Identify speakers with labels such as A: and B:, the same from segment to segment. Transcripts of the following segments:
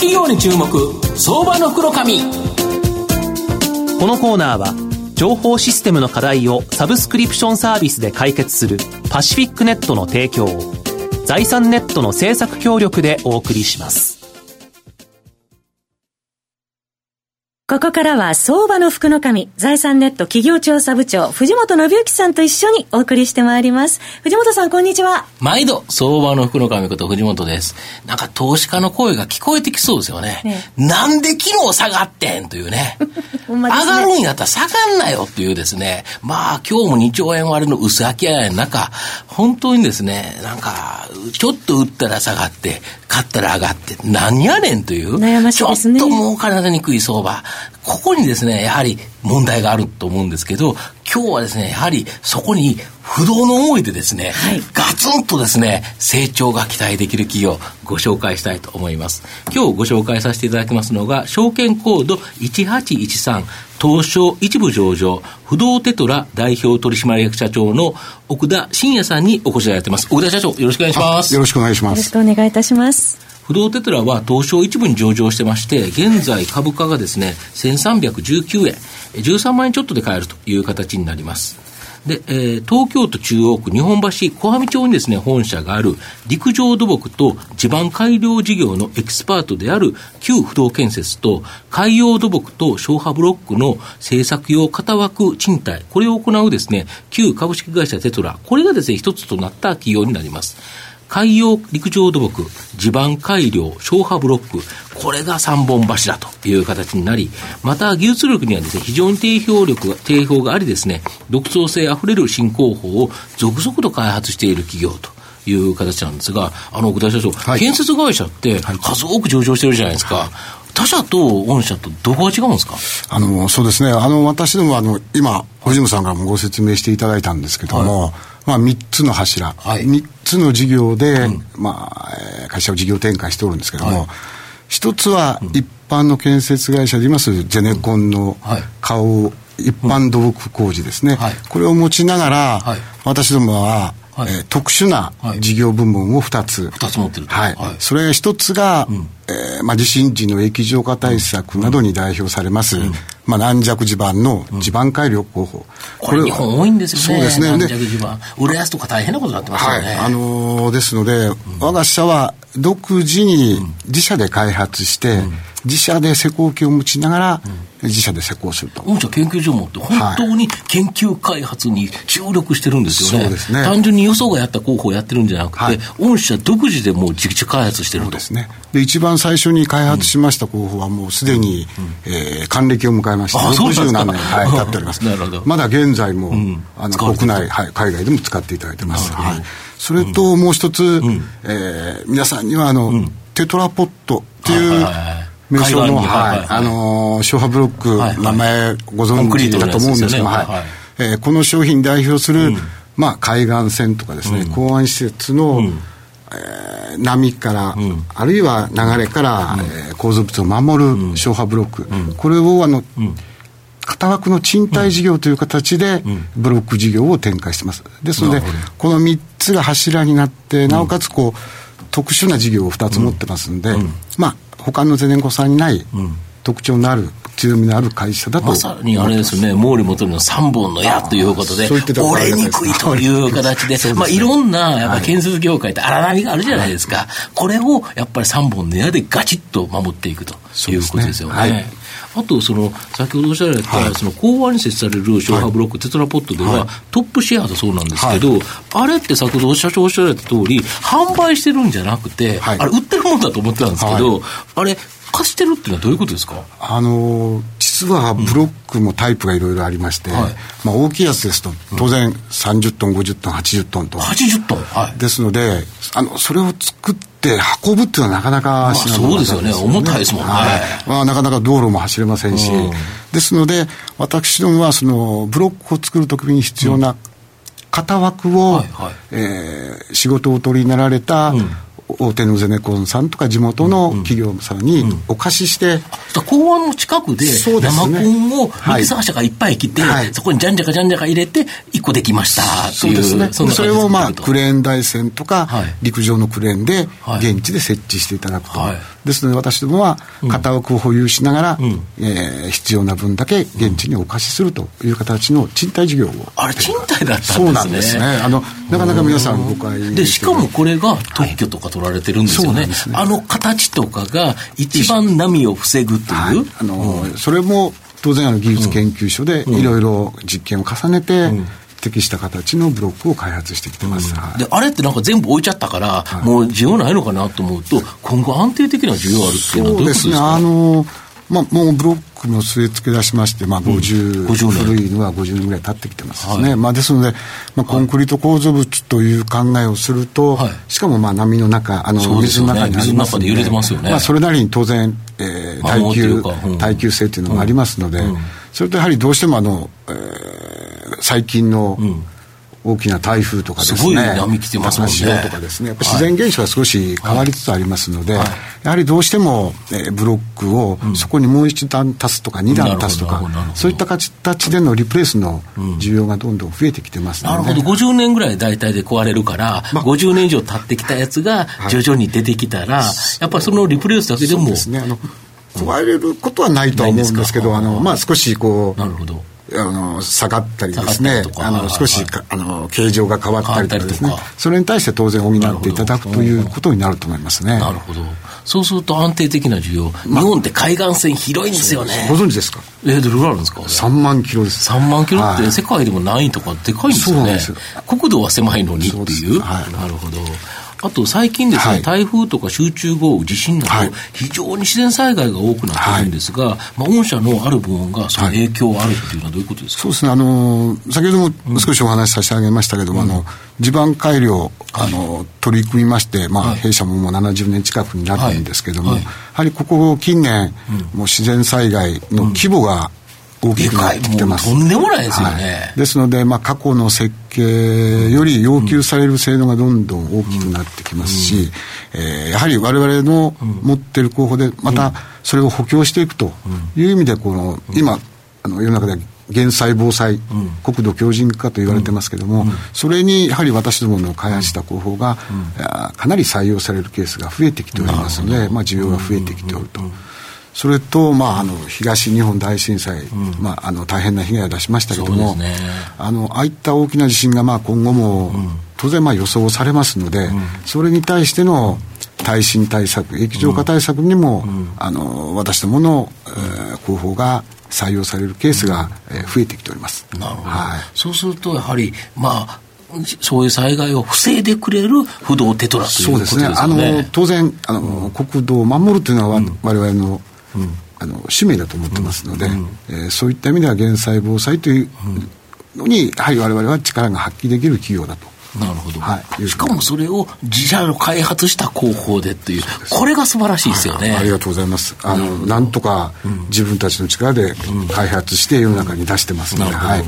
A: 企業に注目相場の袋こ
B: のコーナーは情報システムの課題をサブスクリプションサービスで解決するパシフィックネットの提供を財産ネットの政策協力でお送りします。
C: ここからは相場の福の神、財産ネット企業調査部長、藤本信之さんと一緒にお送りしてまいります。藤本さん、こんにちは。
A: 毎度、相場の福の神こと藤本です。なんか投資家の声が聞こえてきそうですよね。ねなんで昨日下がってん？というね。ね上がるんやったら下がんなよっていうですね。まあ、今日も2兆円割れの薄明らや中、本当にですね、なんか、ちょっと売ったら下がって、買ったら上がって、何やねんという。
C: 悩ましいですね。
A: ちょっと儲からにくい相場。ここにですね、やはり問題があると思うんですけど、今日はですね、やはりそこに不動の思いでですね、はい、ガツンとですね、成長が期待できる企業、ご紹介したいと思います。今日ご紹介させていただきますのが、証券コード1813、東証一部上場、不動テトラ代表取締役社長の奥田信也さんにお越しいただいてます。奥田社長、よろしくお願いします。
D: よろしくお願いします。
C: よろしくお願いいたします。
A: 不動テトラは東証一部に上場してまして、現在株価がですね、1319円、13万円ちょっとで買えるという形になります。で、えー、東京都中央区日本橋小網町にですね、本社がある陸上土木と地盤改良事業のエキスパートである旧不動建設と海洋土木と消波ブロックの製作用型枠賃貸、これを行うですね、旧株式会社テトラ、これがですね、一つとなった企業になります。海洋陸上土木、地盤改良、消波ブロック、これが三本柱という形になり、また技術力にはですね、非常に定評力、定評がありですね、独創性あふれる新工法を続々と開発している企業と。いう形なんですが、あの、奥田社長、はい、建設会社って数多く上場してるじゃないですか。はい。他社と御社とどこが違うんですか？
D: あのそうですね。あの私どもあの今藤本さんからもご説明していただいたんですけども、はい、まあ、3つの柱、はい、3つの事業で、うん、まあ、会社を事業展開しておるんですけども、はい、1つは一般の建設会社で言いますゼネコンの顔、一般土木工事ですね、はい、これを持ちながら、私どもは、はい、えー、特殊な事業部門を2つ、
A: 2つ持ってる
D: はい、はい、それ1つが、うん、えー、まあ、地震時の液状化対策などに代表されます、うん、まあ、軟弱地盤の地盤改良工法、うん、
A: これ日本多いんですよね。
D: そうですね。
A: 軟弱地盤。浦安とか大変なことになってますよね、はい、
D: あのー、ですので、我が社は独自に自社で開発して、自社で施工機を持ちながら、自社で施工すると。
A: 御社研究所もって本当に研究開発に注力してるんですよね。そうですね。単純に予想がやった候補をやってるんじゃなくて、はい、御社独自でもう自治開発してる
D: そうですね。で、一番最初に開発しました候補はもうすでに、うん、えー、還暦を迎えまして、60何年、はい、経っております。なるほど。まだ現在も、うん、あの国内、はい、海外でも使っていただいてます。はい。それともう一つ、うん、えー、皆さんにはあの、うん、テトラポットっていう、はいはいはい名称の、はい、あのー、消波ブロック、はい名前ご存知だと思うんですけど、はい。えこの商品代表する、まあ、海岸線とかですね、港湾施設の、えー、波から、あるいは流れから、えー、構造物を守る消波ブロック、これをあの、型枠の賃貸事業という形で、ブロック事業を展開してます。ですので、この3つが柱になって、なおかつこう、特殊な事業を2つ持ってますんで、まあ、他のゼネコさんにない特徴のある強みのある会社だと。
A: まさにあれですね。毛利元の3本の矢ということで折れにくいという形でまあ、いろんなやっぱ建設業界って荒波があるじゃないですか、これをやっぱり3本の矢でガチッと守っていくということですよね。あと、その、先ほどおっしゃられた、はい、その、港湾に設置される消波ブロック、はい、テトラポットでは、はい、トップシェアだそうなんですけど、あれって先ほど社長おっしゃられた通り、販売してるんじゃなくて、あれ、売ってるもんだと思ってたんですけど、あれ、貸してるっていうのはどういうことですか？
D: あの実はブロックもタイプがいろいろありまして、うんはい、まあ、大きいやつですと当然30トン50トン80トンと。
A: 80トン、は
D: い、ですのであのそれを作って運ぶっていうのはなかなか
A: しなかったね、まあ、そうですよね。重たいですもんね、はい。
D: まあ、なかなか道路も走れませんし、うん、ですので私どもはそのブロックを作るときに必要な型枠を、はいはい、えー、仕事をお取りになられた、うん大手のゼネコンさんとか地元の企業さんにお貸しして、
A: 港湾の近くで生コンをミキサー車がいっぱい来て、はい、そこにじゃんじゃかじゃんじゃか入れて、1個できましたっていう。そうです
D: ね。それをまあ、クレーン台船とか、陸上のクレーンで、現地で設置していただくと。ですので、私どもは、型枠を保有しながら、うん、えー、必要な分だけ現地にお貸しするという形の賃貸事業を。
A: あれ、賃貸だったんですね。
D: そうなんですね。あの、なかなか皆さん誤解
A: で、しかもこれが特許とか取られてるんですよね。はい、ね。あの形とかが一番波を防ぐという。はい、
D: あの、それも、当然あの技術研究所でいろいろ実験を重ねて、適した形のブロックを開発してきてます、
A: うん、であれってなんか全部置いちゃったから、はい、もう需要ないのかなと思うと今後安定的な需要あるっていうのはどういうことですか？あの
D: まあ、もうブロックも据え付け出しまして、まあ50、うん、古いのは50年ぐらい経ってきてますね、はい、まあ、ですので、まあ、コンクリート構造物という考えをすると、はい、しかもまあ波の中、あの水の中にありますので、
A: でね、ま
D: あ、それなりに当然、えー、耐久、うん、耐久性というのもありますので、うん、それとやはりどうしてもあの、えー、最近の、大きな台風とかですね、すごい
A: 波来てますもんね。
D: とかですね、やっぱ自然現象は少し変わりつつありますので、はい、やはりどうしても、えー、ブロックをそこにもう一段足すとか、二段足すとか、そういった形でのリプレイスの需要がどんどん増えてきてます
A: ので、なるほど、50年ぐらい大体で壊れるから、まあ、50年以上経ってきたやつが徐々に出てきたら、はい、やっぱりそのリプレイスだけでも。そうですね。あの
D: 壊れることはないとは思うんですけど、あのまあ、少しこう、なるほどあの下がったりですね。あの少しあの形状が変わったりとかですね。それに対して当然補っていただくということになると思いますね。
A: なるほど。そうすると安定的な需要、日本って海岸線広いんですよね。
D: ご存知ですか？
A: えー、どれぐらいあるんですか
D: ？3万キロです。
A: 3万キロって世界でもないとかでかいんですよね、国土は狭いのにっていう、はい、なるほどあと最近ですね、はい、台風とか集中豪雨、地震など、非常に自然災害が多くなっているんですが、はい、まあ、御社のある部門がその影響あるっていうのはどういうことですか、
D: そうですね、あの先ほども少しお話しさせてあげましたけども、うん、あの地盤改良、あの取り組みまして、まあ、弊社ももう70年近くになるんですけども、やはりここ近年、うん、もう自然災害の規模が、大きくなってきてます。
A: とんでもないですよね。
D: はい、ですので、まあ、過去の設計より要求される性能がどんどん大きくなってきますし、うん、えー、やはり我々の持ってる候補で、またそれを補強していくという意味で、この、今、あの世の中で減災防災、国土強靭化と言われてますけれども、それにやはり私どもの開発した工法が、かなり採用されるケースが増えてきておりますので、まあ、需要が増えてきておると。それと、まあ、あの東日本大震災、うん、まあ、あの大変な被害を出しましたけども、ね、あのああいった大きな地震が、まあ、今後も、うん、当然まあ予想されますので、うん、それに対しての耐震対策、液状化対策にも、あの私どもの、えー、広報が採用されるケースが、えー、増えてきております。
A: なるほど、はい、そうするとやはり、まあそういう災害を防いでくれる不動テトラということですね。そうですね。あの
D: 当然あの、国土を守るというのは、うん、我々のあの使命だと思ってますので、うん、えー、そういった意味では減災防災というのに、やはり我々は力が発揮できる企業だと。
A: なるほど、はい、しかもそれを自社の開発した工法でっていう、これが素晴らしいですよね、
D: はい、ありがとうございます、あのなんとか自分たちの力で開発して世の中に出してますので、はい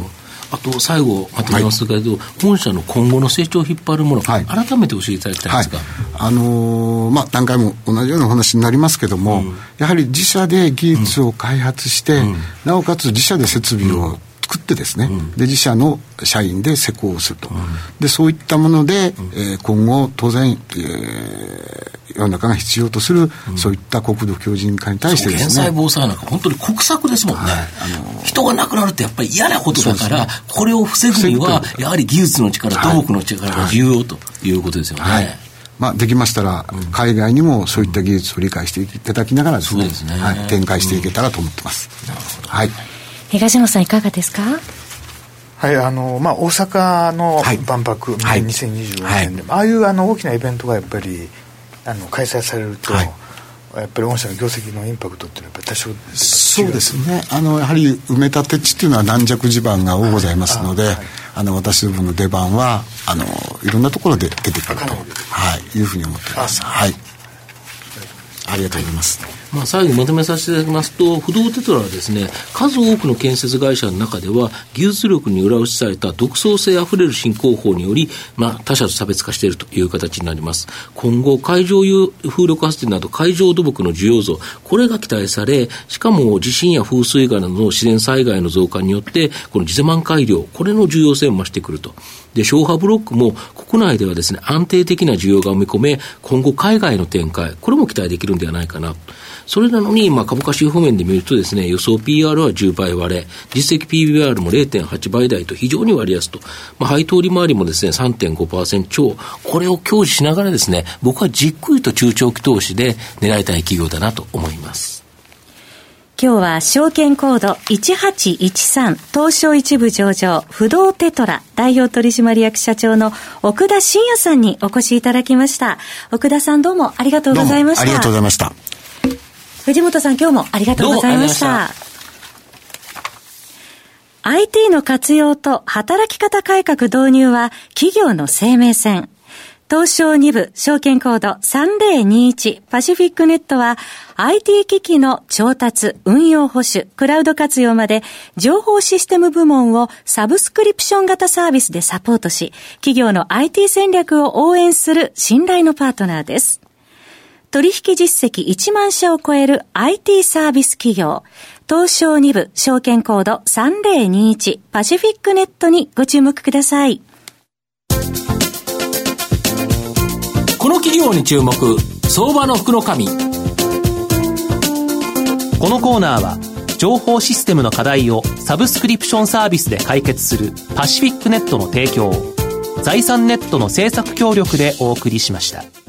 A: あと最後、まとめますけど、はい、本社の今後の成長を引っ張るもの、はい、改めて教えていただきたいんですか、はい、
D: あのー、まあ、何回も同じようなお話になりますけども、うん、やはり自社で技術を開発して、うん、なおかつ自社で設備を作ってですね、うん、で自社の社員で施工をすると、うん、でそういったもので、うん、えー、今後当然、えー、世の中が必要とする、そういった国土強靭化に対してですね。
A: 減災防災なんか本当に国策ですもんね、はい、あのー、人が亡くなるってやっぱり嫌なことだから、ね、これを防ぐにはやはり技術の力土木の力が重要ということですよね、はい。はい
D: まあ、できましたら、海外にもそういった技術を理解していただきながらですね,、はい、展開していけたらと思ってます。なるほど。はい。
C: 東野さんいかがですか？
E: はいあのまあ、大阪の万博、はい、2024年で、はい、ああいうあの大きなイベントがやっぱりあの開催されると、はい、やっぱり御社の業績のインパクトっていうのはやっぱり多少
D: そうですね。あのやはり埋め立て地っていうのは軟弱地盤が多ございますので、はい、あの私どもの出番はあのいろんなところで出てくると、はい、い。うふうに思っています。はい。ありがとうございます
A: まあ、最後にまとめさせていただきますと、不動テトラはですね、数多くの建設会社の中では、技術力に裏打ちされた独創性あふれる新工法により、まあ、他社と差別化しているという形になります。今後、海上風力発電など海上土木の需要増、これが期待され、しかも地震や風水害などの自然災害の増加によって、この次世満改良、これの重要性を増してくると。で、消波ブロックも国内ではですね、安定的な需要が見込め、今後海外の展開、これも期待できるんではないかなと。それなのに、まあ、株価指標面で見るとですね、予想 PR は10倍割れ、実績 PBR も0.8倍台と非常に割安と、まあ、配当利回りもですね、3.5%超、これを享受しながらですね、僕はじっくりと中長期投資で狙いたい企業だなと思います。
C: 今日は証券コード1813東証一部上場不動テトラ代表取締役社長の奥田信也さんにお越しいただきました。奥田さんどうもありがとうございました。
D: ありがとうございました。
C: 藤本さん今日もありがとうございました。IT の活用と働き方改革導入は企業の生命線。東証2部証券コード3021パシフィックネットは IT 機器の調達、運用保守、クラウド活用まで情報システム部門をサブスクリプション型サービスでサポートし、企業の IT 戦略を応援する信頼のパートナーです。取引実績1万社を超える IT サービス企業、東証2部証券コード3021パシフィックネットにご注目ください。
A: この企業に注目、相場の福の神。こ
B: のコーナーは、情報システムの課題をサブスクリプションサービスで解決するパシフィックネットの提供を財産ネットの政策協力でお送りしました。